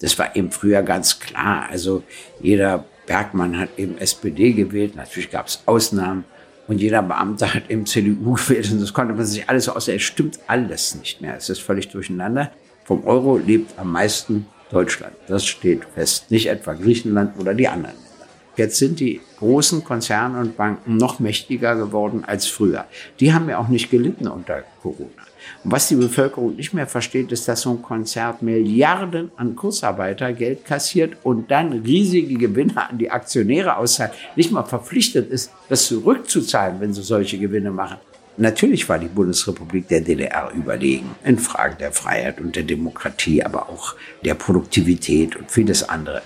Das war eben früher ganz klar. Also jeder Bergmann hat eben SPD gewählt. Natürlich gab es Ausnahmen. Und jeder Beamte hat eben CDU gewählt. Und das konnte man sich alles aus. Es stimmt alles nicht mehr. Es ist völlig durcheinander. Vom Euro lebt am meisten Deutschland. Das steht fest. Nicht etwa Griechenland oder die anderen. Jetzt sind die großen Konzerne und Banken noch mächtiger geworden als früher. Die haben ja auch nicht gelitten unter Corona. Und was die Bevölkerung nicht mehr versteht, ist, dass so ein Konzert Milliarden an Kurzarbeitergeld kassiert und dann riesige Gewinne an die Aktionäre auszahlt, nicht mal verpflichtet ist, das zurückzuzahlen, wenn sie solche Gewinne machen. Natürlich war die Bundesrepublik der DDR überlegen in Fragen der Freiheit und der Demokratie, aber auch der Produktivität und vieles andere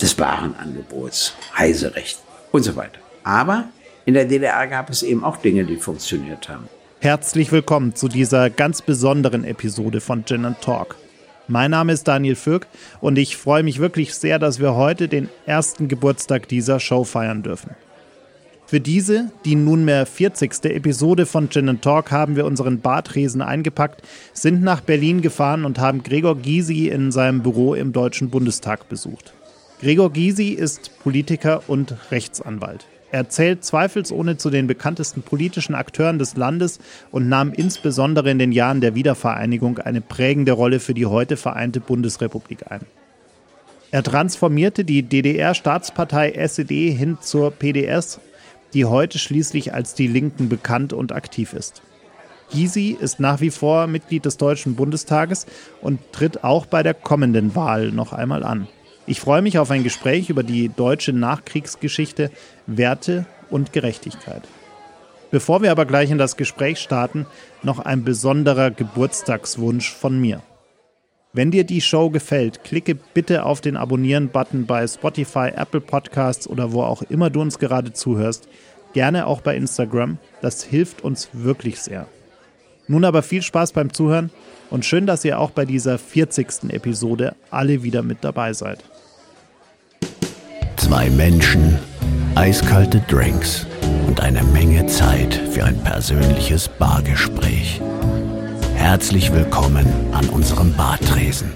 des Warenangebots, Reiserecht und so weiter. Aber in der DDR gab es eben auch Dinge, die funktioniert haben. Herzlich willkommen zu dieser ganz besonderen Episode von Gin and Talk. Mein Name ist Daniel Fürk und ich freue mich wirklich sehr, dass wir heute den ersten Geburtstag dieser Show feiern dürfen. Für diese, die nunmehr 40. Episode von Gin and Talk haben wir unseren Bartresen eingepackt, sind nach Berlin gefahren und haben Gregor Gysi in seinem Büro im Deutschen Bundestag besucht. Gregor Gysi ist Politiker und Rechtsanwalt. Er zählt zweifelsohne zu den bekanntesten politischen Akteuren des Landes und nahm insbesondere in den Jahren der Wiedervereinigung eine prägende Rolle für die heute vereinte Bundesrepublik ein. Er transformierte die DDR-Staatspartei SED hin zur PDS, die heute schließlich als die Linken bekannt und aktiv ist. Gysi ist nach wie vor Mitglied des Deutschen Bundestages und tritt auch bei der kommenden Wahl noch einmal an. Ich freue mich auf ein Gespräch über die deutsche Nachkriegsgeschichte, Werte und Gerechtigkeit. Bevor wir aber gleich in das Gespräch starten, noch ein besonderer Geburtstagswunsch von mir. Wenn dir die Show gefällt, klicke bitte auf den Abonnieren-Button bei Spotify, Apple Podcasts oder wo auch immer du uns gerade zuhörst. Gerne auch bei Instagram. Das hilft uns wirklich sehr. Nun aber viel Spaß beim Zuhören und schön, dass ihr auch bei dieser 40. Episode alle wieder mit dabei seid. Zwei Menschen, eiskalte Drinks und eine Menge Zeit für ein persönliches Bargespräch. Herzlich willkommen an unserem Bartresen.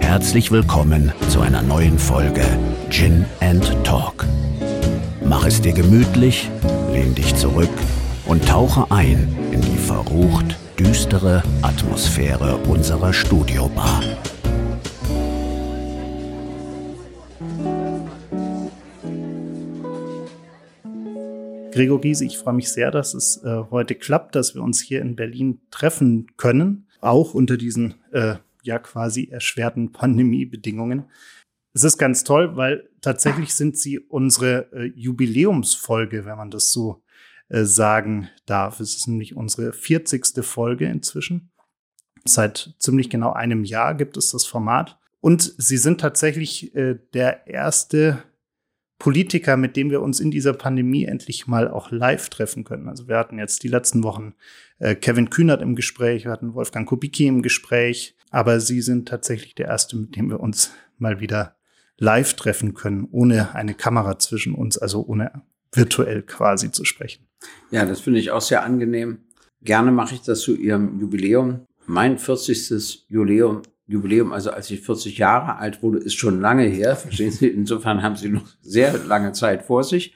Herzlich willkommen zu einer neuen Folge Gin and Talk. Mach es dir gemütlich, lehn dich zurück und tauche ein in die verrucht düstere Atmosphäre unserer Studiobar. Gregor Giese, ich freue mich sehr, dass es äh, heute klappt, dass wir uns hier in Berlin treffen können, auch unter diesen äh, ja quasi erschwerten Pandemiebedingungen. Es ist ganz toll, weil tatsächlich sind sie unsere äh, Jubiläumsfolge, wenn man das so äh, sagen darf. Es ist nämlich unsere 40. Folge inzwischen. Seit ziemlich genau einem Jahr gibt es das Format. Und sie sind tatsächlich äh, der erste Politiker, mit dem wir uns in dieser Pandemie endlich mal auch live treffen können. Also wir hatten jetzt die letzten Wochen äh, Kevin Kühnert im Gespräch, wir hatten Wolfgang Kubicki im Gespräch, aber Sie sind tatsächlich der erste, mit dem wir uns mal wieder live treffen können, ohne eine Kamera zwischen uns, also ohne virtuell quasi zu sprechen. Ja, das finde ich auch sehr angenehm. Gerne mache ich das zu Ihrem Jubiläum. Mein 40. Jubiläum Jubiläum, also als ich 40 Jahre alt wurde, ist schon lange her. Verstehen Sie? Insofern haben Sie noch sehr lange Zeit vor sich.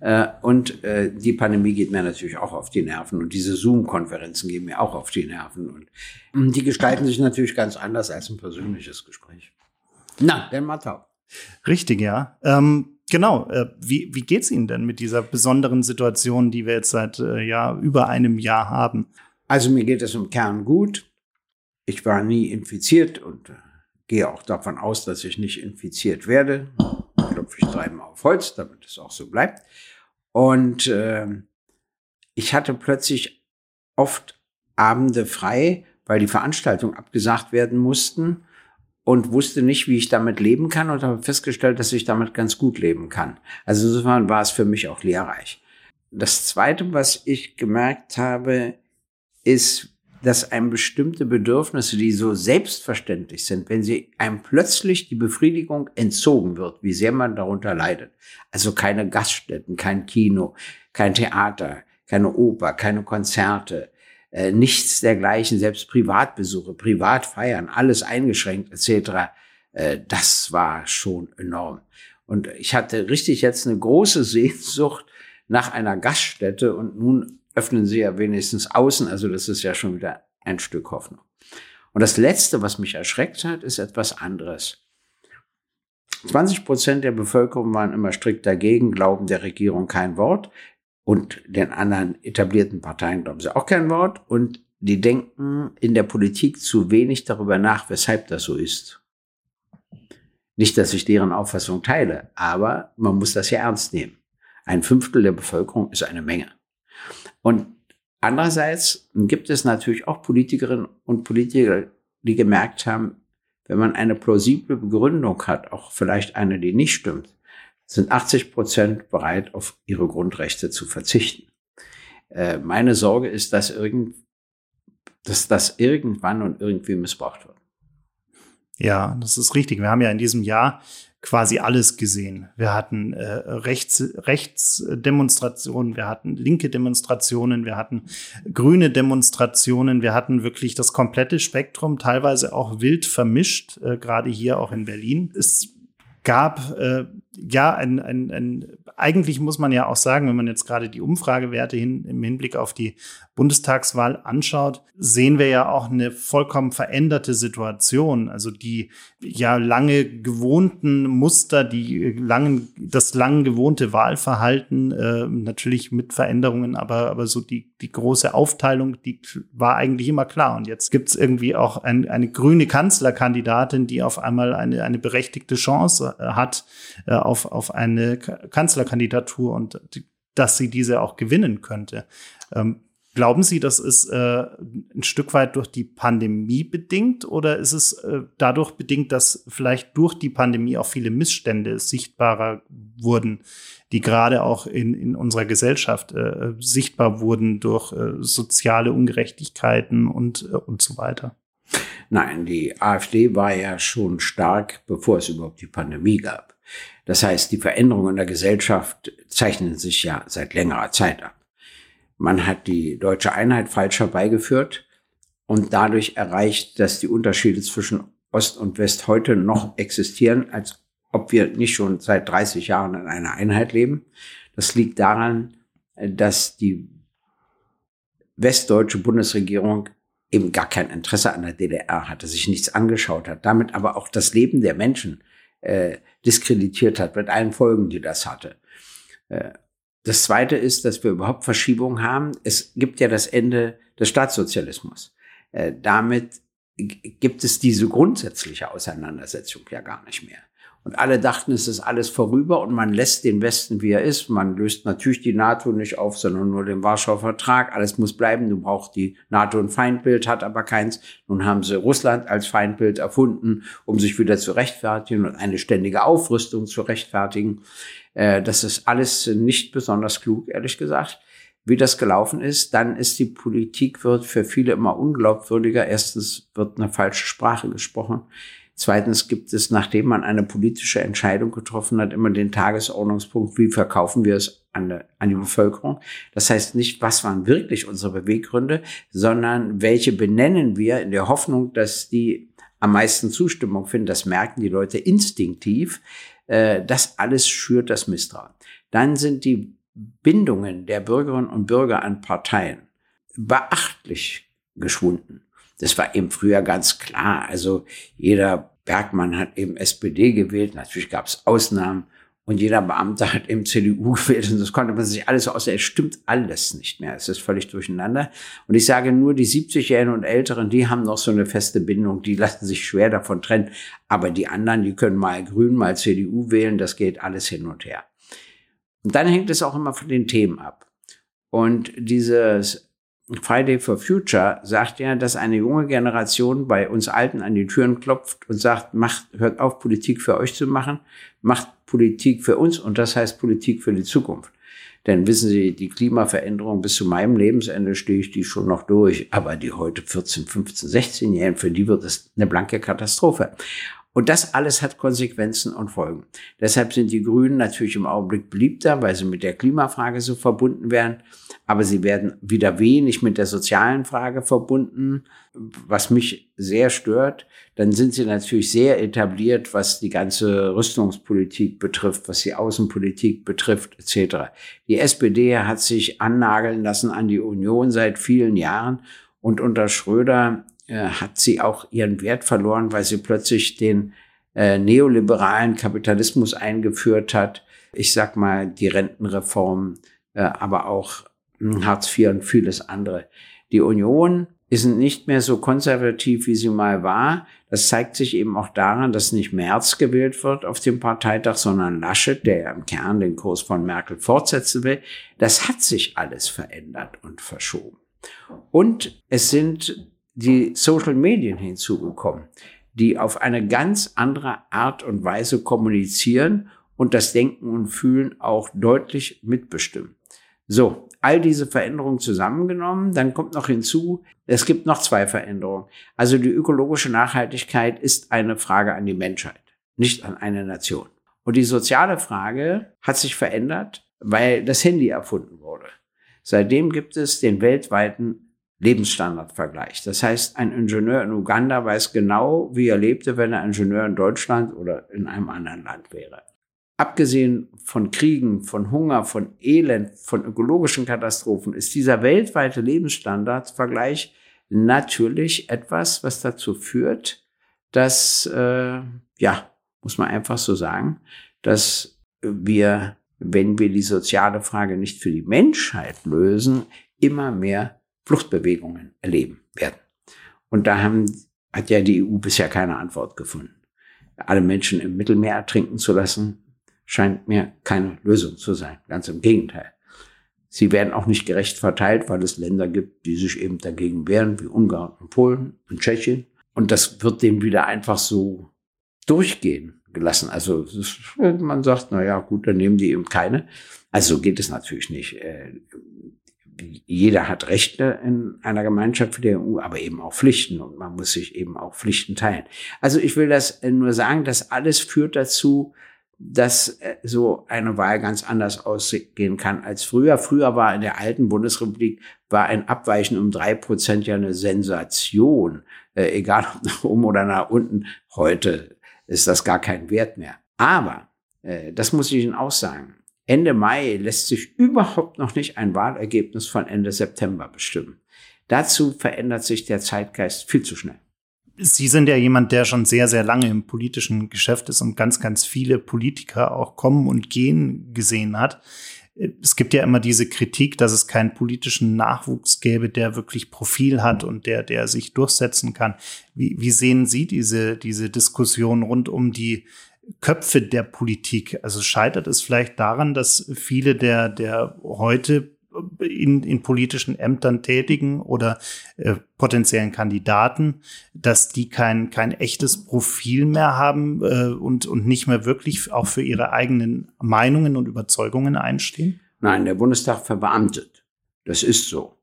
Äh, und äh, die Pandemie geht mir natürlich auch auf die Nerven. Und diese Zoom-Konferenzen gehen mir auch auf die Nerven. Und hm, die gestalten sich natürlich ganz anders als ein persönliches Gespräch. Na, denn Matau. Richtig, ja. Ähm, genau. Äh, wie, wie geht's Ihnen denn mit dieser besonderen Situation, die wir jetzt seit ja, über einem Jahr haben? Also mir geht es im Kern gut. Ich war nie infiziert und äh, gehe auch davon aus, dass ich nicht infiziert werde. Klopfe ich dreimal auf Holz, damit es auch so bleibt. Und äh, ich hatte plötzlich oft Abende frei, weil die Veranstaltungen abgesagt werden mussten und wusste nicht, wie ich damit leben kann und habe festgestellt, dass ich damit ganz gut leben kann. Also insofern war es für mich auch lehrreich. Das Zweite, was ich gemerkt habe, ist, dass einem bestimmte Bedürfnisse, die so selbstverständlich sind, wenn sie einem plötzlich die Befriedigung entzogen wird, wie sehr man darunter leidet. Also keine Gaststätten, kein Kino, kein Theater, keine Oper, keine Konzerte, äh, nichts dergleichen, selbst Privatbesuche, Privatfeiern, alles eingeschränkt etc. Äh, das war schon enorm. Und ich hatte richtig jetzt eine große Sehnsucht nach einer Gaststätte und nun öffnen sie ja wenigstens außen, also das ist ja schon wieder ein Stück Hoffnung. Und das Letzte, was mich erschreckt hat, ist etwas anderes. 20 Prozent der Bevölkerung waren immer strikt dagegen, glauben der Regierung kein Wort und den anderen etablierten Parteien glauben sie auch kein Wort und die denken in der Politik zu wenig darüber nach, weshalb das so ist. Nicht, dass ich deren Auffassung teile, aber man muss das ja ernst nehmen. Ein Fünftel der Bevölkerung ist eine Menge. Und andererseits gibt es natürlich auch Politikerinnen und Politiker, die gemerkt haben, wenn man eine plausible Begründung hat, auch vielleicht eine, die nicht stimmt, sind 80 Prozent bereit, auf ihre Grundrechte zu verzichten. Äh, meine Sorge ist, dass, irgend, dass das irgendwann und irgendwie missbraucht wird. Ja, das ist richtig. Wir haben ja in diesem Jahr quasi alles gesehen. Wir hatten äh, Rechts, Rechtsdemonstrationen, wir hatten linke Demonstrationen, wir hatten grüne Demonstrationen, wir hatten wirklich das komplette Spektrum, teilweise auch wild vermischt, äh, gerade hier auch in Berlin. Es gab äh, ja ein, ein, ein, eigentlich muss man ja auch sagen, wenn man jetzt gerade die Umfragewerte hin, im Hinblick auf die Bundestagswahl anschaut, sehen wir ja auch eine vollkommen veränderte Situation. Also die ja lange gewohnten Muster, die langen, das lang gewohnte Wahlverhalten, äh, natürlich mit Veränderungen, aber, aber so die, die große Aufteilung, die war eigentlich immer klar. Und jetzt gibt's irgendwie auch ein, eine grüne Kanzlerkandidatin, die auf einmal eine, eine berechtigte Chance äh, hat äh, auf, auf eine Kanzlerkandidatur und dass sie diese auch gewinnen könnte. Ähm, Glauben Sie, das ist äh, ein Stück weit durch die Pandemie bedingt oder ist es äh, dadurch bedingt, dass vielleicht durch die Pandemie auch viele Missstände sichtbarer wurden, die gerade auch in, in unserer Gesellschaft äh, sichtbar wurden durch äh, soziale Ungerechtigkeiten und, äh, und so weiter? Nein, die AfD war ja schon stark, bevor es überhaupt die Pandemie gab. Das heißt, die Veränderungen in der Gesellschaft zeichnen sich ja seit längerer Zeit ab. Man hat die deutsche Einheit falsch herbeigeführt und dadurch erreicht, dass die Unterschiede zwischen Ost und West heute noch existieren, als ob wir nicht schon seit 30 Jahren in einer Einheit leben. Das liegt daran, dass die westdeutsche Bundesregierung eben gar kein Interesse an der DDR hatte, sich nichts angeschaut hat, damit aber auch das Leben der Menschen äh, diskreditiert hat, mit allen Folgen, die das hatte. Äh, das Zweite ist, dass wir überhaupt Verschiebungen haben. Es gibt ja das Ende des Staatssozialismus. Äh, damit gibt es diese grundsätzliche Auseinandersetzung ja gar nicht mehr. Und alle dachten, es ist alles vorüber und man lässt den Westen, wie er ist. Man löst natürlich die NATO nicht auf, sondern nur den Warschauer Vertrag. Alles muss bleiben. Du brauchst die NATO ein Feindbild, hat aber keins. Nun haben sie Russland als Feindbild erfunden, um sich wieder zu rechtfertigen und eine ständige Aufrüstung zu rechtfertigen. Äh, das ist alles nicht besonders klug, ehrlich gesagt. Wie das gelaufen ist, dann ist die Politik wird für viele immer unglaubwürdiger. Erstens wird eine falsche Sprache gesprochen. Zweitens gibt es, nachdem man eine politische Entscheidung getroffen hat, immer den Tagesordnungspunkt, wie verkaufen wir es an, die, an die Bevölkerung. Das heißt nicht, was waren wirklich unsere Beweggründe, sondern welche benennen wir in der Hoffnung, dass die am meisten Zustimmung finden. Das merken die Leute instinktiv. Äh, das alles schürt das Misstrauen. Dann sind die Bindungen der Bürgerinnen und Bürger an Parteien beachtlich geschwunden. Das war eben früher ganz klar. Also jeder Bergmann hat eben SPD gewählt. Natürlich gab es Ausnahmen. Und jeder Beamte hat eben CDU gewählt. Und das konnte man sich alles aus. Es stimmt alles nicht mehr. Es ist völlig durcheinander. Und ich sage nur, die 70-Jährigen und Älteren, die haben noch so eine feste Bindung. Die lassen sich schwer davon trennen. Aber die anderen, die können mal Grün, mal CDU wählen. Das geht alles hin und her. Und dann hängt es auch immer von den Themen ab. Und dieses Friday for Future sagt ja, dass eine junge Generation bei uns Alten an die Türen klopft und sagt, macht, hört auf, Politik für euch zu machen, macht Politik für uns und das heißt Politik für die Zukunft. Denn wissen Sie, die Klimaveränderung bis zu meinem Lebensende stehe ich die schon noch durch, aber die heute 14, 15, 16-Jährigen, für die wird es eine blanke Katastrophe. Und das alles hat Konsequenzen und Folgen. Deshalb sind die Grünen natürlich im Augenblick beliebter, weil sie mit der Klimafrage so verbunden werden. Aber sie werden wieder wenig mit der sozialen Frage verbunden, was mich sehr stört. Dann sind sie natürlich sehr etabliert, was die ganze Rüstungspolitik betrifft, was die Außenpolitik betrifft, etc. Die SPD hat sich annageln lassen an die Union seit vielen Jahren und unter Schröder äh, hat sie auch ihren Wert verloren, weil sie plötzlich den äh, neoliberalen Kapitalismus eingeführt hat. Ich sag mal, die Rentenreform, äh, aber auch hm, Hartz IV und vieles andere. Die Union ist nicht mehr so konservativ, wie sie mal war. Das zeigt sich eben auch daran, dass nicht Merz gewählt wird auf dem Parteitag, sondern Laschet, der im Kern den Kurs von Merkel fortsetzen will. Das hat sich alles verändert und verschoben. Und es sind die Social Medien hinzugekommen, die auf eine ganz andere Art und Weise kommunizieren und das Denken und Fühlen auch deutlich mitbestimmen. So, all diese Veränderungen zusammengenommen, dann kommt noch hinzu, es gibt noch zwei Veränderungen. Also die ökologische Nachhaltigkeit ist eine Frage an die Menschheit, nicht an eine Nation. Und die soziale Frage hat sich verändert, weil das Handy erfunden wurde. Seitdem gibt es den weltweiten Lebensstandardvergleich. Das heißt, ein Ingenieur in Uganda weiß genau, wie er lebte, wenn er Ingenieur in Deutschland oder in einem anderen Land wäre. Abgesehen von Kriegen, von Hunger, von Elend, von ökologischen Katastrophen ist dieser weltweite Lebensstandardvergleich natürlich etwas, was dazu führt, dass, äh, ja, muss man einfach so sagen, dass wir, wenn wir die soziale Frage nicht für die Menschheit lösen, immer mehr Fluchtbewegungen erleben werden. Und da haben, hat ja die EU bisher keine Antwort gefunden. Alle Menschen im Mittelmeer ertrinken zu lassen, scheint mir keine Lösung zu sein. Ganz im Gegenteil. Sie werden auch nicht gerecht verteilt, weil es Länder gibt, die sich eben dagegen wehren, wie Ungarn und Polen und Tschechien. Und das wird denen wieder einfach so durchgehen gelassen. Also man sagt, na ja, gut, dann nehmen die eben keine. Also so geht es natürlich nicht. Äh, jeder hat Rechte in einer Gemeinschaft wie der EU, aber eben auch Pflichten und man muss sich eben auch Pflichten teilen. Also ich will das nur sagen, das alles führt dazu, dass äh, so eine Wahl ganz anders ausgehen kann als früher. Früher war in der alten Bundesrepublik war ein Abweichen um drei Prozent ja eine Sensation, äh, egal ob nach oben oder nach unten. Heute ist das gar kein Wert mehr. Aber äh, das muss ich Ihnen auch sagen. Ende Mai lässt sich überhaupt noch nicht ein Wahlergebnis von Ende September bestimmen. Dazu verändert sich der Zeitgeist viel zu schnell. Sie sind ja jemand, der schon sehr, sehr lange im politischen Geschäft ist und ganz, ganz viele Politiker auch kommen und gehen gesehen hat. Es gibt ja immer diese Kritik, dass es keinen politischen Nachwuchs gäbe, der wirklich Profil hat und der, der sich durchsetzen kann. Wie, wie sehen Sie diese, diese Diskussion rund um die Köpfe der Politik? Also scheitert es vielleicht daran, dass viele der, der heute in, in politischen Ämtern tätigen oder äh, potenziellen Kandidaten, dass die kein, kein echtes Profil mehr haben äh, und, und nicht mehr wirklich auch für ihre eigenen Meinungen und Überzeugungen einstehen? Nein, der Bundestag verbeamtet. Das ist so.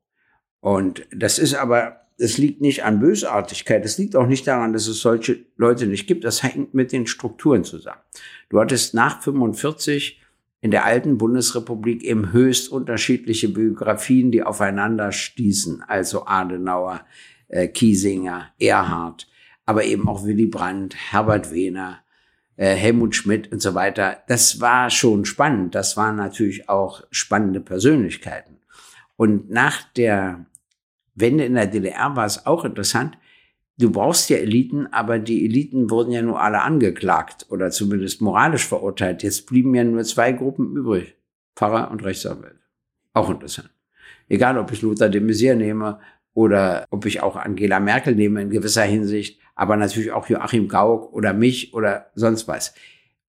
Und das ist aber es liegt nicht an Bösartigkeit, es liegt auch nicht daran, dass es solche Leute nicht gibt, das hängt mit den Strukturen zusammen. Du hattest nach 45 in der alten Bundesrepublik eben höchst unterschiedliche Biografien, die aufeinander stießen, also Adenauer, äh, Kiesinger, Erhard, aber eben auch Willy Brandt, Herbert Wehner, äh, Helmut Schmidt und so weiter. Das war schon spannend. Das waren natürlich auch spannende Persönlichkeiten. Und nach der Wende in der DDR war es auch interessant. Du brauchst ja Eliten, aber die Eliten wurden ja nur alle angeklagt oder zumindest moralisch verurteilt. Jetzt blieben ja nur zwei Gruppen übrig. Pfarrer und Rechtsanwalt. Auch interessant. Egal, ob ich Lothar de Maizière nehme oder ob ich auch Angela Merkel nehme in gewisser Hinsicht, aber natürlich auch Joachim Gauck oder mich oder sonst was.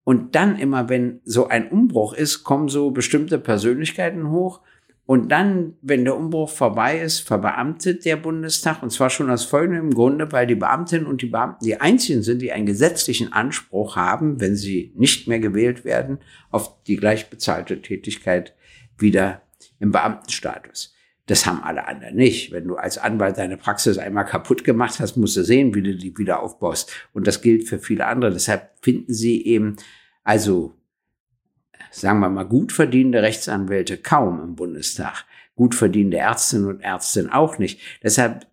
Und dann immer, wenn so ein Umbruch ist, kommen so bestimmte Persönlichkeiten hoch und dann, wenn der Umbruch vorbei ist, verbeamtet der Bundestag, und zwar schon aus folgendem Grunde, weil die Beamtinnen und die Beamten die einzigen sind, die einen gesetzlichen Anspruch haben, wenn sie nicht mehr gewählt werden, auf die gleichbezahlte Tätigkeit wieder im Beamtenstatus. Das haben alle anderen nicht. Wenn du als Anwalt deine Praxis einmal kaputt gemacht hast, musst du sehen, wie du die wieder aufbaust. Und das gilt für viele andere. Deshalb finden sie eben, also, sagen wir mal, gut verdienende Rechtsanwälte kaum im Bundestag. Gut verdienende Ärztinnen und Ärzte auch nicht. Deshalb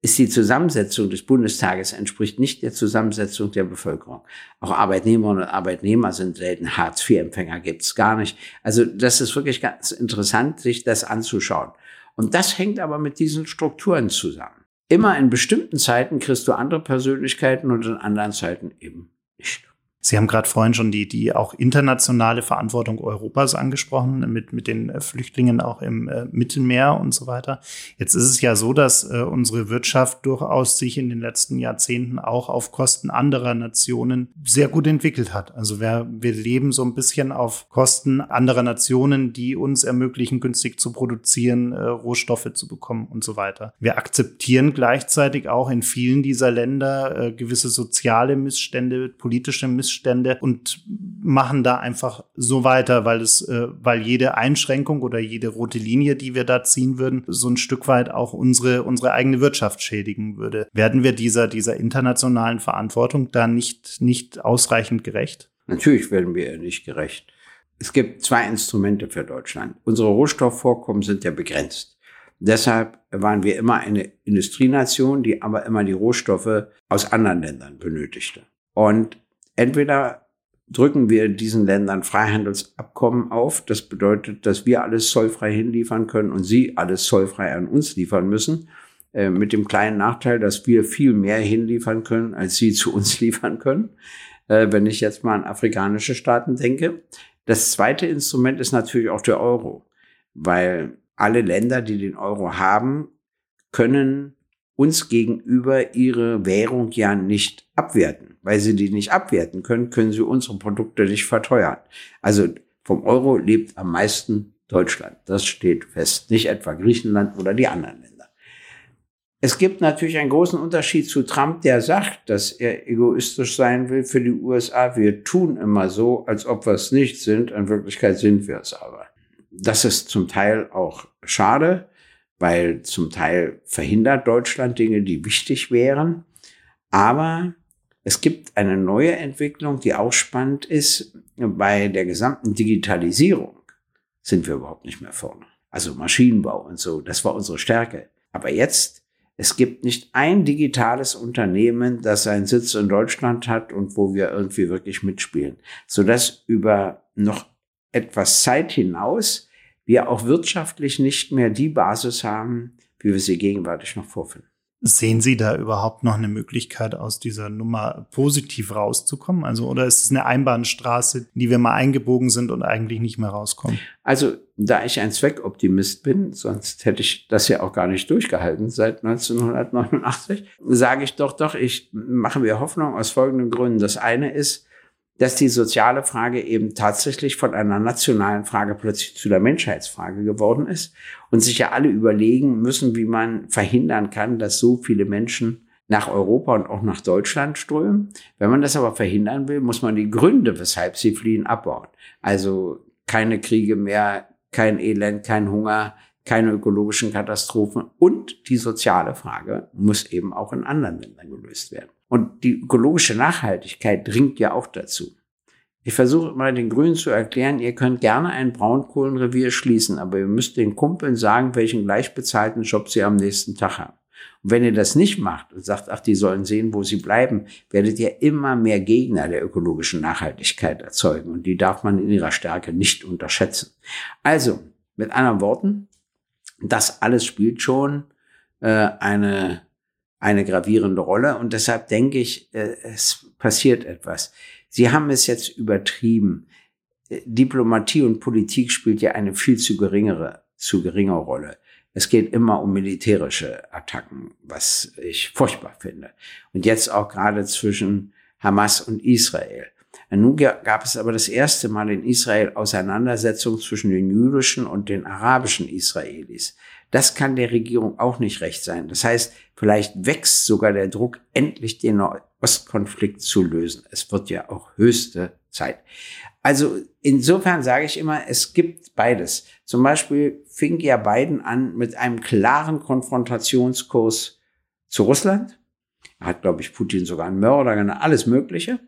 ist die Zusammensetzung des Bundestages entspricht nicht der Zusammensetzung der Bevölkerung. Auch Arbeitnehmerinnen und Arbeitnehmer sind selten Hartz-IV-Empfänger, gibt's gar nicht. Also das ist wirklich ganz interessant, sich das anzuschauen. Und das hängt aber mit diesen Strukturen zusammen. Immer in bestimmten Zeiten kriegst du andere Persönlichkeiten und in anderen Zeiten eben. Sie haben gerade vorhin schon die, die auch internationale Verantwortung Europas angesprochen, mit, mit den äh, Flüchtlingen auch im äh, Mittelmeer und so weiter. Jetzt ist es ja so, dass äh, unsere Wirtschaft durchaus sich in den letzten Jahrzehnten auch auf Kosten anderer Nationen sehr gut entwickelt hat. Also wir, wir leben so ein bisschen auf Kosten anderer Nationen, die uns ermöglichen, günstig zu produzieren, äh, Rohstoffe zu bekommen und so weiter. Wir akzeptieren gleichzeitig auch in vielen dieser Länder äh, gewisse soziale Missstände, politische Missstände, Missstände und machen da einfach so weiter, weil es, äh, weil jede Einschränkung oder jede rote Linie, die wir da ziehen würden, so ein Stück weit auch unsere, unsere eigene Wirtschaft schädigen würde. Werden wir dieser, dieser internationalen Verantwortung da nicht, nicht ausreichend gerecht? Natürlich werden wir nicht gerecht. Es gibt zwei Instrumente für Deutschland. Unsere Rohstoffvorkommen sind ja begrenzt. Deshalb waren wir immer eine Industrienation, die aber immer die Rohstoffe aus anderen Ländern benötigte. Und entweder drücken wir diesen Ländern Freihandelsabkommen auf. Das bedeutet, dass wir alles zollfrei hinliefern können und sie alles zollfrei an uns liefern müssen. Äh, mit dem kleinen Nachteil, dass wir viel mehr hinliefern können, als sie zu uns liefern können. Äh, wenn ich jetzt mal an afrikanische Staaten denke. Das zweite Instrument ist natürlich auch der Euro, weil alle Länder, die den Euro haben, können uns gegenüber ihre Währung ja nicht abwerten. Weil sie die nicht abwerten können, können sie unsere Produkte nicht verteuern. Also vom Euro lebt am meisten Deutschland. Das steht fest. Nicht etwa Griechenland oder die anderen Länder. Es gibt natürlich einen großen Unterschied zu Trump, der sagt, dass er egoistisch sein will für die USA. Wir tun immer so, als ob wir es nicht sind. In Wirklichkeit sind wir es aber. Das ist zum Teil auch schade weil zum Teil verhindert Deutschland Dinge, die wichtig wären. Aber es gibt eine neue Entwicklung, die auch spannend ist. Bei der gesamten Digitalisierung sind wir überhaupt nicht mehr vorne. Also Maschinenbau und so, das war unsere Stärke. Aber jetzt, es gibt nicht ein digitales Unternehmen, das seinen Sitz in Deutschland hat und wo wir irgendwie wirklich mitspielen, sodass über noch etwas Zeit hinaus wir auch wirtschaftlich nicht mehr die Basis haben, wie wir sie gegenwärtig noch vorfinden. Sehen Sie da überhaupt noch eine Möglichkeit, aus dieser Nummer positiv rauszukommen? Also, oder ist es eine Einbahnstraße, die wir mal eingebogen sind und eigentlich nicht mehr rauskommen? Also, da ich ein Zweckoptimist bin, sonst hätte ich das ja auch gar nicht durchgehalten seit 1989, sage ich doch, doch, ich mache mir Hoffnung aus folgenden Gründen. Das eine ist, dass die soziale Frage eben tatsächlich von einer nationalen Frage plötzlich zu der Menschheitsfrage geworden ist und sich ja alle überlegen müssen, wie man verhindern kann, dass so viele Menschen nach Europa und auch nach Deutschland strömen. Wenn man das aber verhindern will, muss man die Gründe, weshalb sie fliehen, abbauen. Also keine Kriege mehr, kein Elend, kein Hunger, keine ökologischen Katastrophen und die soziale Frage muss eben auch in anderen Ländern gelöst werden. Und die ökologische Nachhaltigkeit dringt ja auch dazu. Ich versuche mal den Grünen zu erklären, ihr könnt gerne ein Braunkohlenrevier schließen, aber ihr müsst den Kumpeln sagen, welchen gleichbezahlten Job sie am nächsten Tag haben. Und wenn ihr das nicht macht und sagt, ach, die sollen sehen, wo sie bleiben, werdet ihr immer mehr Gegner der ökologischen Nachhaltigkeit erzeugen. Und die darf man in ihrer Stärke nicht unterschätzen. Also, mit anderen Worten, das alles spielt schon äh, eine eine gravierende Rolle. Und deshalb denke ich, äh, es passiert etwas. Sie haben es jetzt übertrieben. Äh, Diplomatie und Politik spielt ja eine viel zu geringere, zu geringe Rolle. Es geht immer um militärische Attacken, was ich furchtbar finde. Und jetzt auch gerade zwischen Hamas und Israel. Nun gab es aber das erste Mal in Israel Auseinandersetzungen zwischen den jüdischen und den arabischen Israelis. Das kann der Regierung auch nicht recht sein. Das heißt, vielleicht wächst sogar der Druck, endlich den Ostkonflikt zu lösen. Es wird ja auch höchste Zeit. Also insofern sage ich immer, es gibt beides. Zum Beispiel fing ja Biden an mit einem klaren Konfrontationskurs zu Russland. Er hat, glaube ich, Putin sogar einen Mörder, alles Mögliche.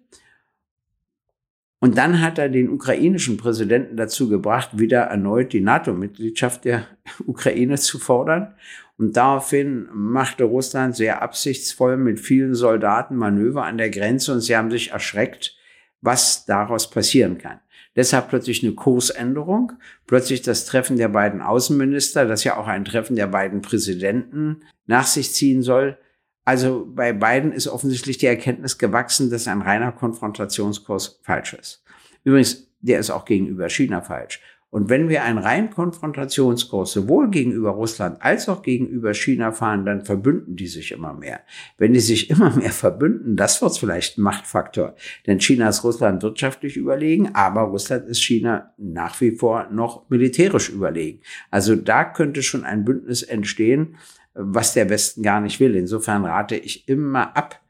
Und dann hat er den ukrainischen Präsidenten dazu gebracht, wieder erneut die NATO-Mitgliedschaft der Ukraine zu fordern. Und daraufhin machte Russland sehr absichtsvoll mit vielen Soldaten Manöver an der Grenze und sie haben sich erschreckt, was daraus passieren kann. Deshalb plötzlich eine Kursänderung, plötzlich das Treffen der beiden Außenminister, das ja auch ein Treffen der beiden Präsidenten nach sich ziehen soll. Also bei beiden ist offensichtlich die Erkenntnis gewachsen, dass ein reiner Konfrontationskurs falsch ist. Übrigens, der ist auch gegenüber China falsch. Und wenn wir einen reinen Konfrontationskurs sowohl gegenüber Russland als auch gegenüber China fahren, dann verbünden die sich immer mehr. Wenn die sich immer mehr verbünden, das wird vielleicht ein Machtfaktor. Denn China ist Russland wirtschaftlich überlegen, aber Russland ist China nach wie vor noch militärisch überlegen. Also da könnte schon ein Bündnis entstehen, was der Westen gar nicht will. Insofern rate ich immer ab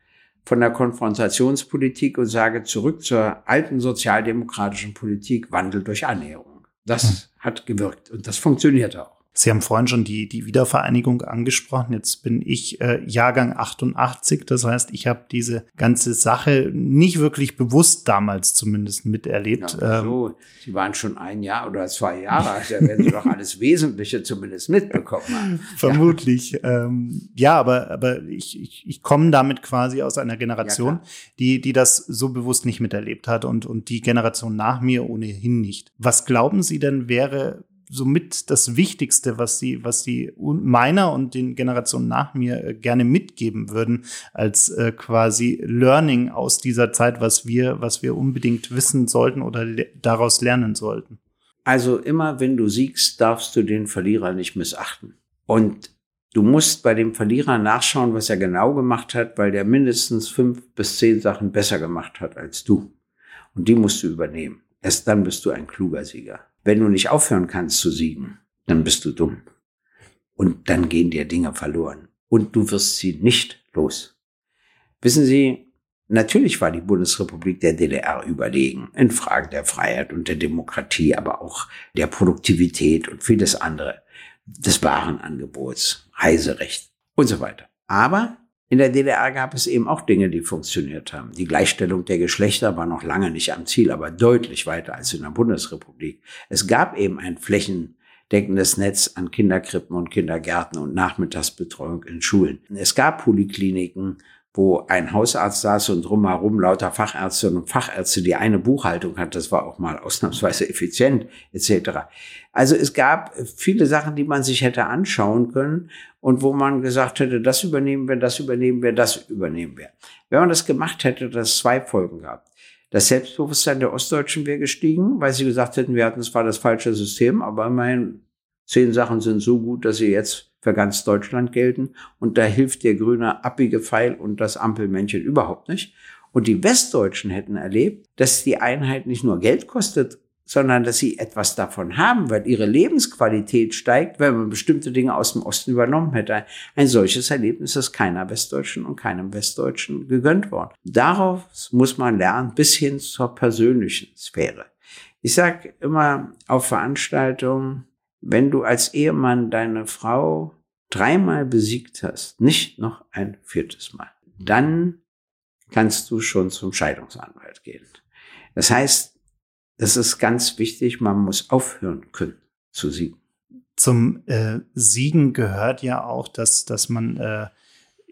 von der Konfrontationspolitik und sage zurück zur alten sozialdemokratischen Politik, Wandel durch Annäherung. Das hm. hat gewirkt und das funktioniert auch. Sie haben vorhin schon die, die Wiedervereinigung angesprochen. Jetzt bin ich äh, Jahrgang 88. Das heißt, ich habe diese ganze Sache nicht wirklich bewusst damals zumindest miterlebt. Ja, so, ähm, Sie waren schon ein Jahr oder zwei Jahre alt. Da werden Sie doch alles Wesentliche zumindest mitbekommen haben. Vermutlich. Ja, ähm, ja aber, aber ich, ich, ich komme damit quasi aus einer Generation, ja, die, die das so bewusst nicht miterlebt hat und, und die Generation nach mir ohnehin nicht. Was glauben Sie denn wäre somit das Wichtigste, was sie, was sie meiner und den Generationen nach mir äh, gerne mitgeben würden, als äh, quasi Learning aus dieser Zeit, was wir, was wir unbedingt wissen sollten oder le daraus lernen sollten. Also immer, wenn du siegst, darfst du den Verlierer nicht missachten. Und du musst bei dem Verlierer nachschauen, was er genau gemacht hat, weil der mindestens fünf bis zehn Sachen besser gemacht hat als du. Und die musst du übernehmen. Erst dann bist du ein kluger Sieger. Wenn du nicht aufhören kannst zu siegen, dann bist du dumm. Und dann gehen dir Dinge verloren. Und du wirst sie nicht los. Wissen Sie, natürlich war die Bundesrepublik der DDR überlegen in Fragen der Freiheit und der Demokratie, aber auch der Produktivität und vieles andere, des Warenangebots, Reiserecht und so weiter. Aber in der DDR gab es eben auch Dinge, die funktioniert haben. Die Gleichstellung der Geschlechter war noch lange nicht am Ziel, aber deutlich weiter als in der Bundesrepublik. Es gab eben ein flächendeckendes Netz an Kinderkrippen und Kindergärten und Nachmittagsbetreuung in Schulen. Es gab Polikliniken wo ein Hausarzt saß und drumherum lauter Fachärzte und Fachärzte, die eine Buchhaltung hat, das war auch mal ausnahmsweise effizient etc. Also es gab viele Sachen, die man sich hätte anschauen können und wo man gesagt hätte, das übernehmen wir, das übernehmen wir, das übernehmen wir. Wenn man das gemacht hätte, das zwei Folgen gehabt. Das Selbstbewusstsein der Ostdeutschen wäre gestiegen, weil sie gesagt hätten, wir hatten zwar das falsche System, aber immerhin zehn Sachen sind so gut, dass sie jetzt für ganz Deutschland gelten. Und da hilft der grüne appige Pfeil und das Ampelmännchen überhaupt nicht. Und die Westdeutschen hätten erlebt, dass die Einheit nicht nur Geld kostet, sondern dass sie etwas davon haben, weil ihre Lebensqualität steigt, wenn man bestimmte Dinge aus dem Osten übernommen hätte. Ein solches Erlebnis ist keiner Westdeutschen und keinem Westdeutschen gegönnt worden. Darauf muss man lernen, bis hin zur persönlichen Sphäre. Ich sage immer auf Veranstaltungen, wenn du als Ehemann deine Frau dreimal besiegt hast, nicht noch ein viertes Mal, dann kannst du schon zum Scheidungsanwalt gehen. Das heißt, das ist ganz wichtig, man muss aufhören können zu siegen. Zum äh, Siegen gehört ja auch, dass, dass man äh,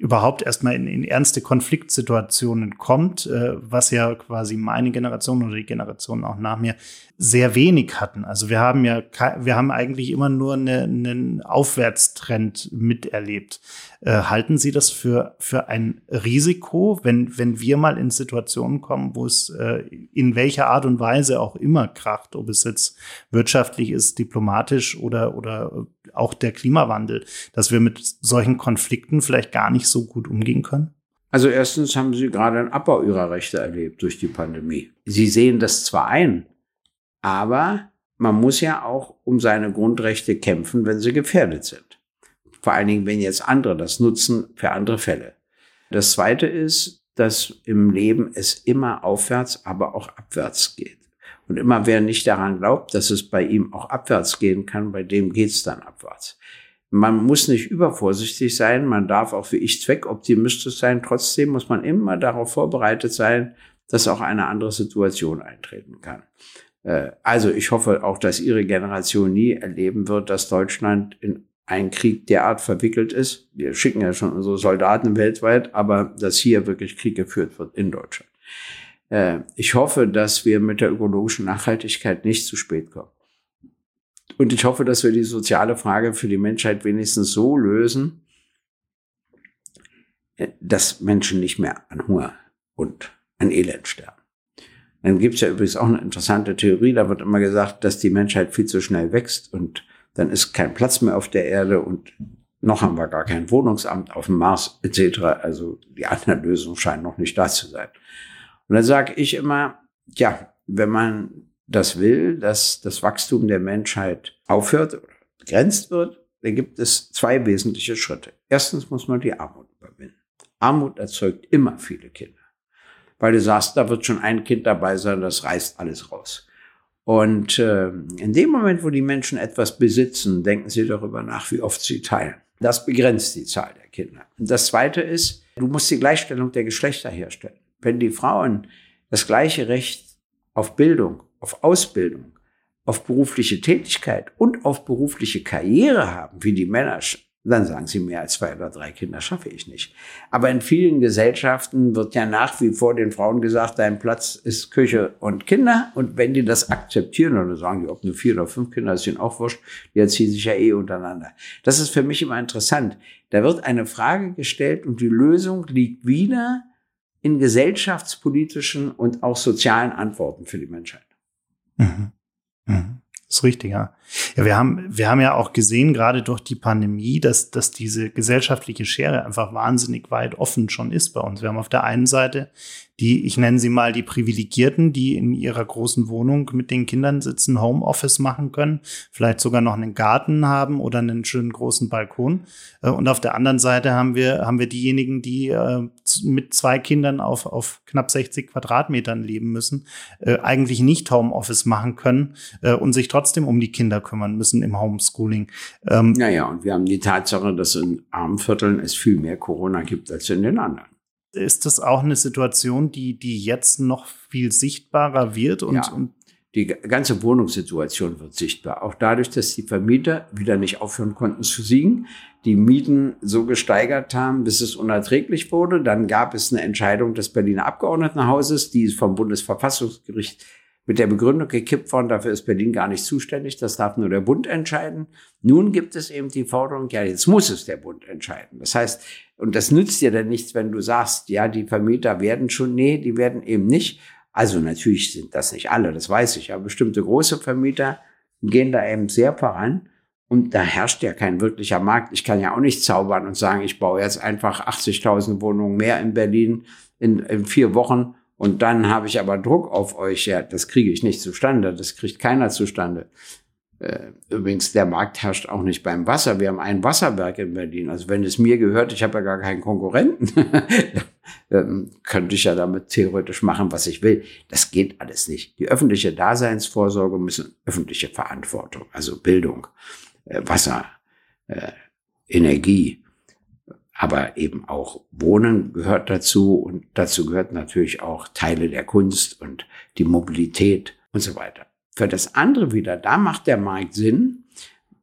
überhaupt erstmal in, in ernste Konfliktsituationen kommt, äh, was ja quasi meine Generation oder die Generation auch nach mir sehr wenig hatten. Also wir haben ja, wir haben eigentlich immer nur eine, einen Aufwärtstrend miterlebt. Äh, halten Sie das für, für ein Risiko, wenn, wenn wir mal in Situationen kommen, wo es äh, in welcher Art und Weise auch immer kracht, ob es jetzt wirtschaftlich ist, diplomatisch oder, oder auch der Klimawandel, dass wir mit solchen Konflikten vielleicht gar nicht so gut umgehen können? Also erstens haben Sie gerade einen Abbau Ihrer Rechte erlebt durch die Pandemie. Sie sehen das zwar ein, aber man muss ja auch um seine Grundrechte kämpfen, wenn sie gefährdet sind. Vor allen Dingen, wenn jetzt andere das nutzen für andere Fälle. Das zweite ist, dass im Leben es immer aufwärts, aber auch abwärts geht. Und immer wer nicht daran glaubt, dass es bei ihm auch abwärts gehen kann, bei dem geht's dann abwärts. Man muss nicht übervorsichtig sein, man darf auch wie ich zweckoptimistisch sein. Trotzdem muss man immer darauf vorbereitet sein, dass auch eine andere Situation eintreten kann. Äh, also ich hoffe auch, dass Ihre Generation nie erleben wird, dass Deutschland in einen Krieg derart verwickelt ist. Wir schicken ja schon unsere Soldaten weltweit, aber dass hier wirklich Krieg geführt wird in Deutschland. Äh, ich hoffe, dass wir mit der ökologischen Nachhaltigkeit nicht zu spät kommen. Und ich hoffe, dass wir die soziale Frage für die Menschheit wenigstens so lösen, äh, dass Menschen nicht mehr an Hunger und an Elend sterben. Dann gibt es ja übrigens auch eine interessante Theorie, da wird immer gesagt, dass die Menschheit viel zu schnell wächst und dann ist kein Platz mehr auf der Erde und noch haben wir gar kein Wohnungsamt auf dem Mars etc. Also die anderen Lösungen scheinen noch nicht da zu sein. Und dann sage ich immer, ja, wenn man das will, dass das Wachstum der Menschheit aufhört oder begrenzt wird, dann gibt es zwei wesentliche Schritte. Erstens muss man die Armut überwinden. Armut erzeugt immer viele Kinder. Weil du sagst, da wird schon ein Kind dabei sein, das reißt alles raus. Und äh, in dem Moment, wo die Menschen etwas besitzen, denken sie darüber nach, wie oft sie teilen. Das begrenzt die Zahl der Kinder. Und das Zweite ist, du musst die Gleichstellung der Geschlechter herstellen. Wenn die Frauen das gleiche Recht auf Bildung, auf Ausbildung, auf berufliche Tätigkeit und auf berufliche Karriere haben, wie die Männer dann sagen sie, mehr als zwei oder drei Kinder schaffe ich nicht. Aber in vielen Gesellschaften wird ja nach wie vor den Frauen gesagt, dein Platz ist Küche und Kinder. Und wenn die das akzeptieren oder sagen die, ob nur vier oder fünf Kinder, ist ihnen auch wurscht, die erziehen sich ja eh untereinander. Das ist für mich immer interessant. Da wird eine Frage gestellt und die Lösung liegt wieder in gesellschaftspolitischen und auch sozialen Antworten für die Menschheit. Mhm. Mhm. Das ist richtig, ja. Ja, wir haben, wir haben ja auch gesehen, gerade durch die Pandemie, dass, dass diese gesellschaftliche Schere einfach wahnsinnig weit offen schon ist bei uns. Wir haben auf der einen Seite die, ich nenne sie mal die Privilegierten, die in ihrer großen Wohnung mit den Kindern sitzen, Homeoffice machen können, vielleicht sogar noch einen Garten haben oder einen schönen großen Balkon. Äh, und auf der anderen Seite haben wir, haben wir diejenigen, die äh, mit zwei Kindern auf, auf knapp 60 Quadratmetern leben müssen, äh, eigentlich nicht Homeoffice machen können und sich trotzdem um die Kinder kümmern müssen im Homeschooling. Ähm, naja, und wir haben die Tatsache, dass in Armvierteln es viel mehr Corona gibt als in den anderen ist das auch eine Situation, die, die jetzt noch viel sichtbarer wird und, ja. und die ganze Wohnungssituation wird sichtbar. Auch dadurch, dass die Vermieter wieder nicht aufhören konnten zu siegen, die Mieten so gesteigert haben, bis es unerträglich wurde. Dann gab es eine Entscheidung des Berliner Abgeordnetenhauses, die vom Bundesverfassungsgericht mit der Begründung gekippt worden, dafür ist Berlin gar nicht zuständig, das darf nur der Bund entscheiden. Nun gibt es eben die Forderung, ja, jetzt muss es der Bund entscheiden. Das heißt, und das nützt dir dann nichts, wenn du sagst, ja, die Vermieter werden schon, nee, die werden eben nicht. Also natürlich sind das nicht alle, das weiß ich, aber bestimmte große Vermieter gehen da eben sehr voran. Und da herrscht ja kein wirklicher Markt. Ich kann ja auch nicht zaubern und sagen, ich baue jetzt einfach 80.000 Wohnungen mehr in Berlin in, in vier Wochen und dann habe ich aber Druck auf euch. Ja, das kriege ich nicht zustande. Das kriegt keiner zustande. Äh, übrigens, der Markt herrscht auch nicht beim Wasser. Wir haben ein Wasserwerk in Berlin. Also wenn es mir gehört, ich habe ja gar keinen Konkurrenten, dann könnte ich ja damit theoretisch machen, was ich will. Das geht alles nicht. Die öffentliche Daseinsvorsorge müssen öffentliche Verantwortung, also Bildung, äh, Wasser, äh, Energie, aber eben auch Wohnen gehört dazu und dazu gehört natürlich auch Teile der Kunst und die Mobilität und so weiter. Für das andere wieder, da macht der Markt Sinn,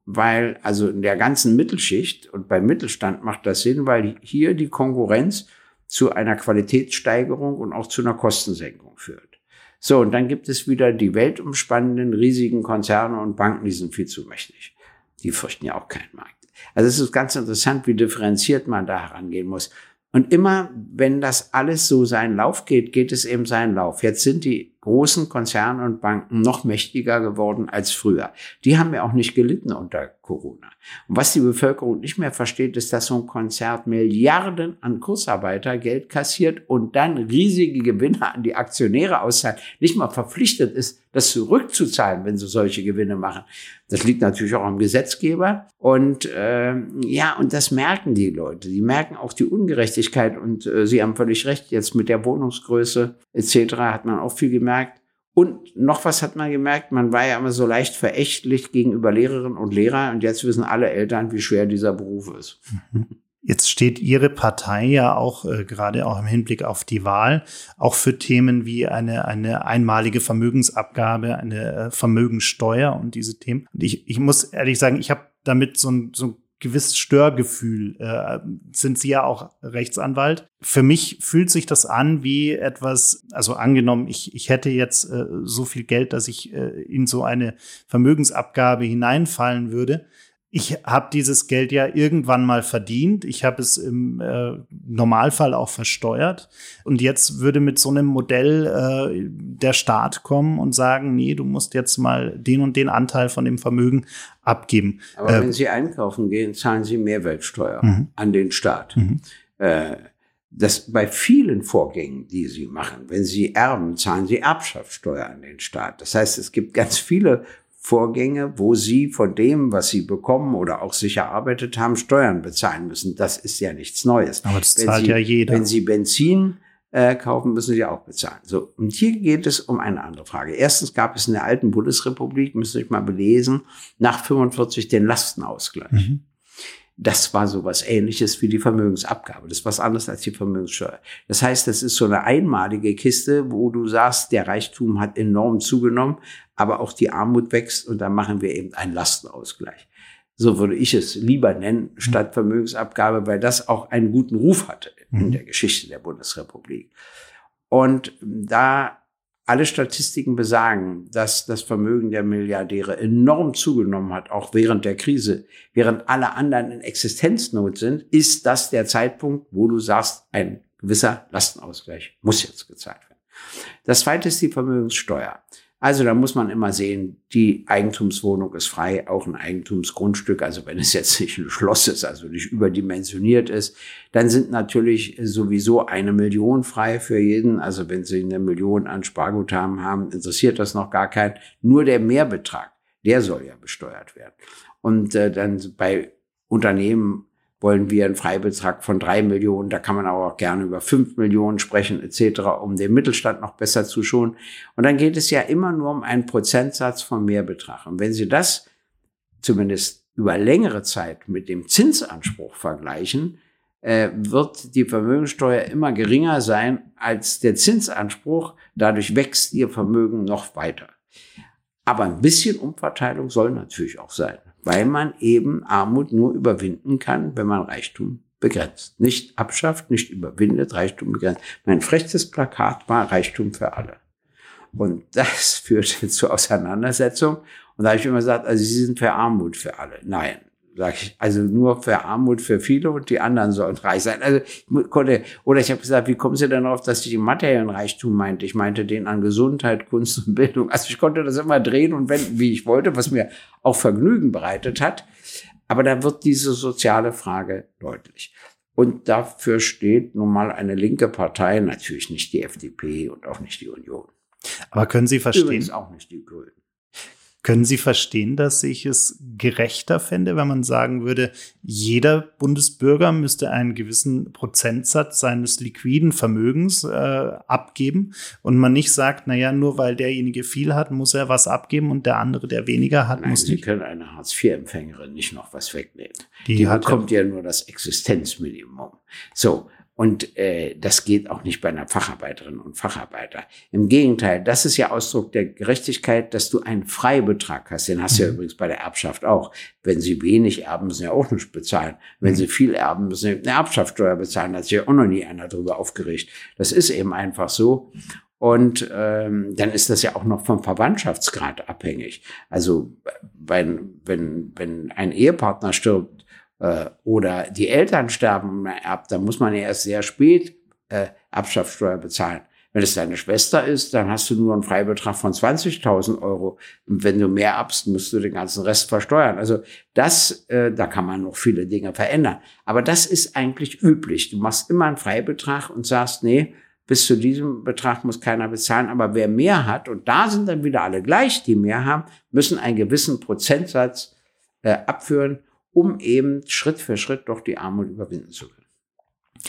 weil also in der ganzen Mittelschicht und beim Mittelstand macht das Sinn, weil hier die Konkurrenz zu einer Qualitätssteigerung und auch zu einer Kostensenkung führt. So, und dann gibt es wieder die weltumspannenden riesigen Konzerne und Banken, die sind viel zu mächtig. Die fürchten ja auch keinen Markt. Also es ist ganz interessant, wie differenziert man da herangehen muss. Und immer, wenn das alles so seinen Lauf geht, geht es eben seinen Lauf. Jetzt sind die großen Konzerne und Banken noch mächtiger geworden als früher. Die haben ja auch nicht gelitten unter Corona. Und was die Bevölkerung nicht mehr versteht, ist, dass so ein Konzert Milliarden an Kurzarbeitergeld kassiert und dann riesige Gewinne an die Aktionäre auszahlt, nicht mal verpflichtet ist, das zurückzuzahlen, wenn sie solche Gewinne machen. Das liegt natürlich auch am Gesetzgeber. Und äh, ja, und das merken die Leute. Die merken auch die Ungerechtigkeit. Und äh, Sie haben völlig recht, jetzt mit der Wohnungsgröße etc. hat man auch viel gemerkt. Und noch was hat man gemerkt, man war ja immer so leicht verächtlich gegenüber Lehrerinnen und Lehrern und jetzt wissen alle Eltern, wie schwer dieser Beruf ist. Jetzt steht Ihre Partei ja auch äh, gerade auch im Hinblick auf die Wahl auch für Themen wie eine, eine einmalige Vermögensabgabe, eine äh, Vermögensteuer und diese Themen. Und ich, ich muss ehrlich sagen, ich habe damit so ein, so ein gewisses Störgefühl. Äh, sind Sie ja auch Rechtsanwalt. Für mich fühlt sich das an wie etwas, also angenommen, ich, ich hätte jetzt äh, so viel Geld, dass ich äh, in so eine Vermögensabgabe hineinfallen würde ich habe dieses Geld ja irgendwann mal verdient. Ich habe es im äh, Normalfall auch versteuert. Und jetzt würde mit so einem Modell äh, der Staat kommen und sagen, nee, du musst jetzt mal den und den Anteil von dem Vermögen abgeben. Aber äh, wenn Sie einkaufen gehen, zahlen Sie Mehrwertsteuer mhm. an den Staat. Mhm. Äh, das bei vielen Vorgängen, die Sie machen, wenn Sie erben, zahlen Sie Erbschaftssteuer an den Staat. Das heißt, es gibt ganz viele Vorgänge, wo sie von dem, was sie bekommen oder auch sich erarbeitet haben, Steuern bezahlen müssen. Das ist ja nichts Neues. Aber das zahlt sie, ja jeder. Wenn sie Benzin äh, kaufen, müssen sie auch bezahlen. So, und hier geht es um eine andere Frage. Erstens gab es in der alten Bundesrepublik, müsst ihr euch mal belesen, nach 45 den Lastenausgleich. Mhm. Das war so was ähnliches wie die Vermögensabgabe. Das ist was anderes als die Vermögenssteuer. Das heißt, das ist so eine einmalige Kiste, wo du sagst, der Reichtum hat enorm zugenommen, aber auch die Armut wächst und da machen wir eben einen Lastenausgleich. So würde ich es lieber nennen, statt Vermögensabgabe, weil das auch einen guten Ruf hatte in mhm. der Geschichte der Bundesrepublik. Und da alle Statistiken besagen, dass das Vermögen der Milliardäre enorm zugenommen hat, auch während der Krise, während alle anderen in Existenznot sind, ist das der Zeitpunkt, wo du sagst, ein gewisser Lastenausgleich muss jetzt gezahlt werden. Das zweite ist die Vermögenssteuer. Also da muss man immer sehen, die Eigentumswohnung ist frei, auch ein Eigentumsgrundstück. Also wenn es jetzt nicht ein Schloss ist, also nicht überdimensioniert ist, dann sind natürlich sowieso eine Million frei für jeden. Also wenn Sie eine Million an Sparguthaben haben, interessiert das noch gar keinen. Nur der Mehrbetrag, der soll ja besteuert werden. Und äh, dann bei Unternehmen wollen wir einen Freibetrag von drei Millionen. Da kann man aber auch gerne über fünf Millionen sprechen etc., um den Mittelstand noch besser zu schonen. Und dann geht es ja immer nur um einen Prozentsatz von Mehrbetrag. Und wenn Sie das zumindest über längere Zeit mit dem Zinsanspruch vergleichen, äh, wird die Vermögensteuer immer geringer sein als der Zinsanspruch. Dadurch wächst Ihr Vermögen noch weiter. Aber ein bisschen Umverteilung soll natürlich auch sein weil man eben Armut nur überwinden kann, wenn man Reichtum begrenzt. Nicht abschafft, nicht überwindet, Reichtum begrenzt. Mein frechtes Plakat war Reichtum für alle. Und das führte zur Auseinandersetzung. Und da habe ich immer gesagt, also Sie sind für Armut für alle. Nein, sag ich, also nur für Armut für viele und die anderen sollen reich sein. Also ich konnte, oder ich habe gesagt, wie kommen Sie denn darauf, dass ich den materiellen Reichtum meinte? Ich meinte den an Gesundheit, Kunst und Bildung. Also ich konnte das immer drehen und wenden, wie ich wollte, was mir auch Vergnügen bereitet hat. Aber da wird diese soziale Frage deutlich. Und dafür steht nun mal eine linke Partei, natürlich nicht die FDP und auch nicht die Union. Aber können Sie verstehen? Übrigens auch nicht die Grünen. Können Sie verstehen, dass ich es gerechter fände, wenn man sagen würde, jeder Bundesbürger müsste einen gewissen Prozentsatz seines liquiden Vermögens äh, abgeben und man nicht sagt, naja, nur weil derjenige viel hat, muss er was abgeben und der andere, der weniger hat, Nein, muss Sie nicht? können einer Hartz-IV-Empfängerin nicht noch was wegnehmen. Die, Die bekommt ja nur das Existenzminimum. So, und äh, das geht auch nicht bei einer Facharbeiterin und Facharbeiter. Im Gegenteil, das ist ja Ausdruck der Gerechtigkeit, dass du einen Freibetrag hast. Den hast du ja mhm. übrigens bei der Erbschaft auch. Wenn sie wenig erben, müssen sie ja auch nichts bezahlen. Wenn mhm. sie viel erben, müssen sie eine Erbschaftssteuer bezahlen. Da hat sich ja auch noch nie einer drüber aufgeregt. Das ist eben einfach so. Und ähm, dann ist das ja auch noch vom Verwandtschaftsgrad abhängig. Also wenn, wenn, wenn ein Ehepartner stirbt, äh, oder die Eltern sterben ab, dann muss man ja erst sehr spät äh, Erbschaftssteuer bezahlen. Wenn es deine Schwester ist, dann hast du nur einen Freibetrag von 20.000 Euro. Und wenn du mehr abst, musst du den ganzen Rest versteuern. Also das, äh, da kann man noch viele Dinge verändern. Aber das ist eigentlich üblich. Du machst immer einen Freibetrag und sagst, nee, bis zu diesem Betrag muss keiner bezahlen. Aber wer mehr hat, und da sind dann wieder alle gleich, die mehr haben, müssen einen gewissen Prozentsatz äh, abführen um eben Schritt für Schritt doch die Armut überwinden zu können.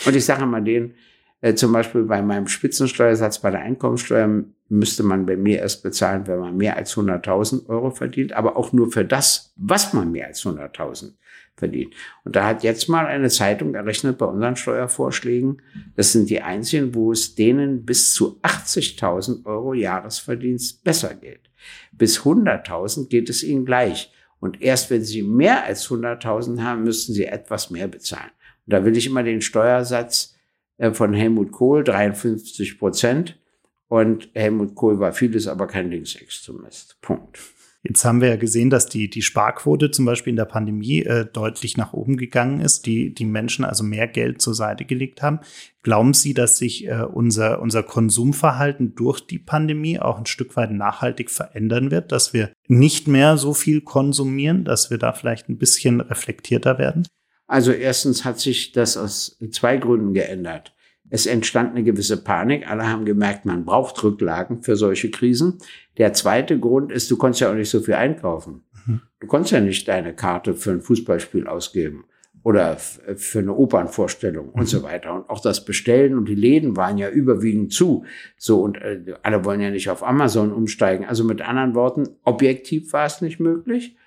Und ich sage mal denen, Äh, zum Beispiel bei meinem Spitzensteuersatz bei der Einkommensteuer müsste man bei mir erst bezahlen, wenn man mehr als 100.000 Euro verdient, aber auch nur für das, was man mehr als 100.000 verdient. Und da hat jetzt mal eine Zeitung errechnet bei unseren Steuervorschlägen, das sind die einzigen, wo es denen bis zu 80.000 Euro Jahresverdienst besser geht. Bis 100.000 geht es ihnen gleich. Und erst wenn sie mehr als 100.000 haben, müssten sie etwas mehr bezahlen. Und da will ich immer den Steuersatz äh, von Helmut Kohl, 53 Prozent. Und Helmut Kohl war vieles, aber kein Linksextremist. Punkt. Jetzt haben wir ja gesehen, dass die, die Sparquote zum Beispiel in der Pandemie äh, deutlich nach oben gegangen ist, die, die Menschen also mehr Geld zur Seite gelegt haben. Glauben Sie, dass sich äh, unser, unser Konsumverhalten durch die Pandemie auch ein Stück weit nachhaltig verändern wird, dass wir nicht mehr so viel konsumieren, dass wir da vielleicht ein bisschen reflektierter werden? Also erstens hat sich das aus zwei Gründen geändert. Es entstand eine gewisse Panik. Alle haben gemerkt, man braucht Rücklagen für solche Krisen. Der zweite Grund ist, du konntest ja auch nicht so viel einkaufen. Mhm. Du konntest ja nicht deine Karte für ein Fußballspiel ausgeben oder für eine Opernvorstellung mhm. und so weiter. Und auch das Bestellen und die Läden waren ja überwiegend zu. So und äh, alle wollen ja nicht auf Amazon umsteigen. Also mit anderen Worten, objektiv war es nicht möglich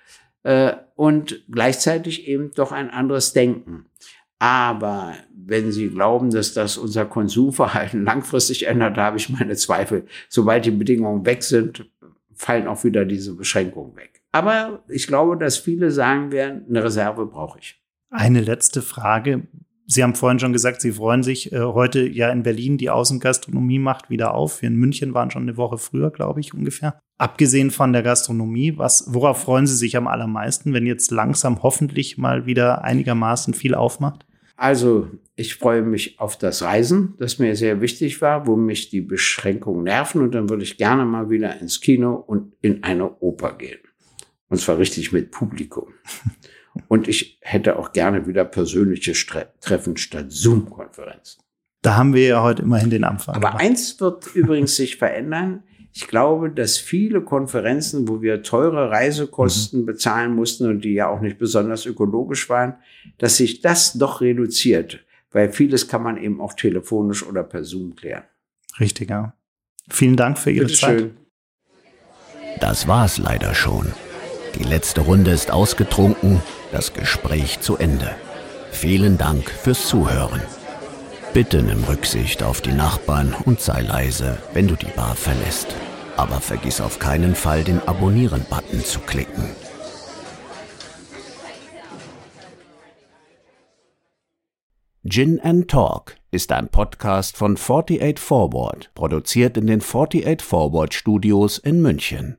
äh, und gleichzeitig eben doch ein anderes Denken. Aber wenn Sie glauben, dass das unser Konsumverhalten langfristig ändert, da habe ich meine Zweifel. Sobald die Bedingungen weg sind, fallen auch wieder diese Beschränkungen weg. Aber ich glaube, dass viele sagen werden, eine Reserve brauche ich. Eine letzte Frage. Sie haben vorhin schon gesagt, Sie freuen sich äh, heute ja in Berlin, die Außengastronomie macht wieder auf. Wir in München waren schon eine Woche früher, glaube ich, ungefähr. Abgesehen von der Gastronomie, was, worauf freuen Sie sich am allermeisten, wenn jetzt langsam hoffentlich mal wieder einigermaßen viel aufmacht? Also, ich freue mich auf das Reisen, das mir sehr wichtig war, wo mich die Beschränkungen nerven. Und dann würde ich gerne mal wieder ins Kino und in eine Oper gehen. Und zwar richtig mit Publikum. Und ich hätte auch gerne wieder persönliche Treffen statt Zoom-Konferenzen. Da haben wir ja heute immerhin den Anfang. Aber gemacht. eins wird übrigens sich verändern. Ich glaube, dass viele Konferenzen, wo wir teure Reisekosten mhm. bezahlen mussten und die ja auch nicht besonders ökologisch waren, dass sich das doch reduziert, weil vieles kann man eben auch telefonisch oder per Zoom klären. Richtig, ja. Vielen Dank für Ihre Bitte Zeit. Schön. Das war's leider schon. Die letzte Runde ist ausgetrunken, das Gespräch zu Ende. Vielen Dank fürs Zuhören. Bitte nimm Rücksicht auf die Nachbarn und sei leise, wenn du die Bar verlässt. Aber vergiss auf keinen Fall, den Abonnieren-Button zu klicken. Gin and Talk ist ein Podcast von 48 Forward, produziert in den 48 Forward Studios in München.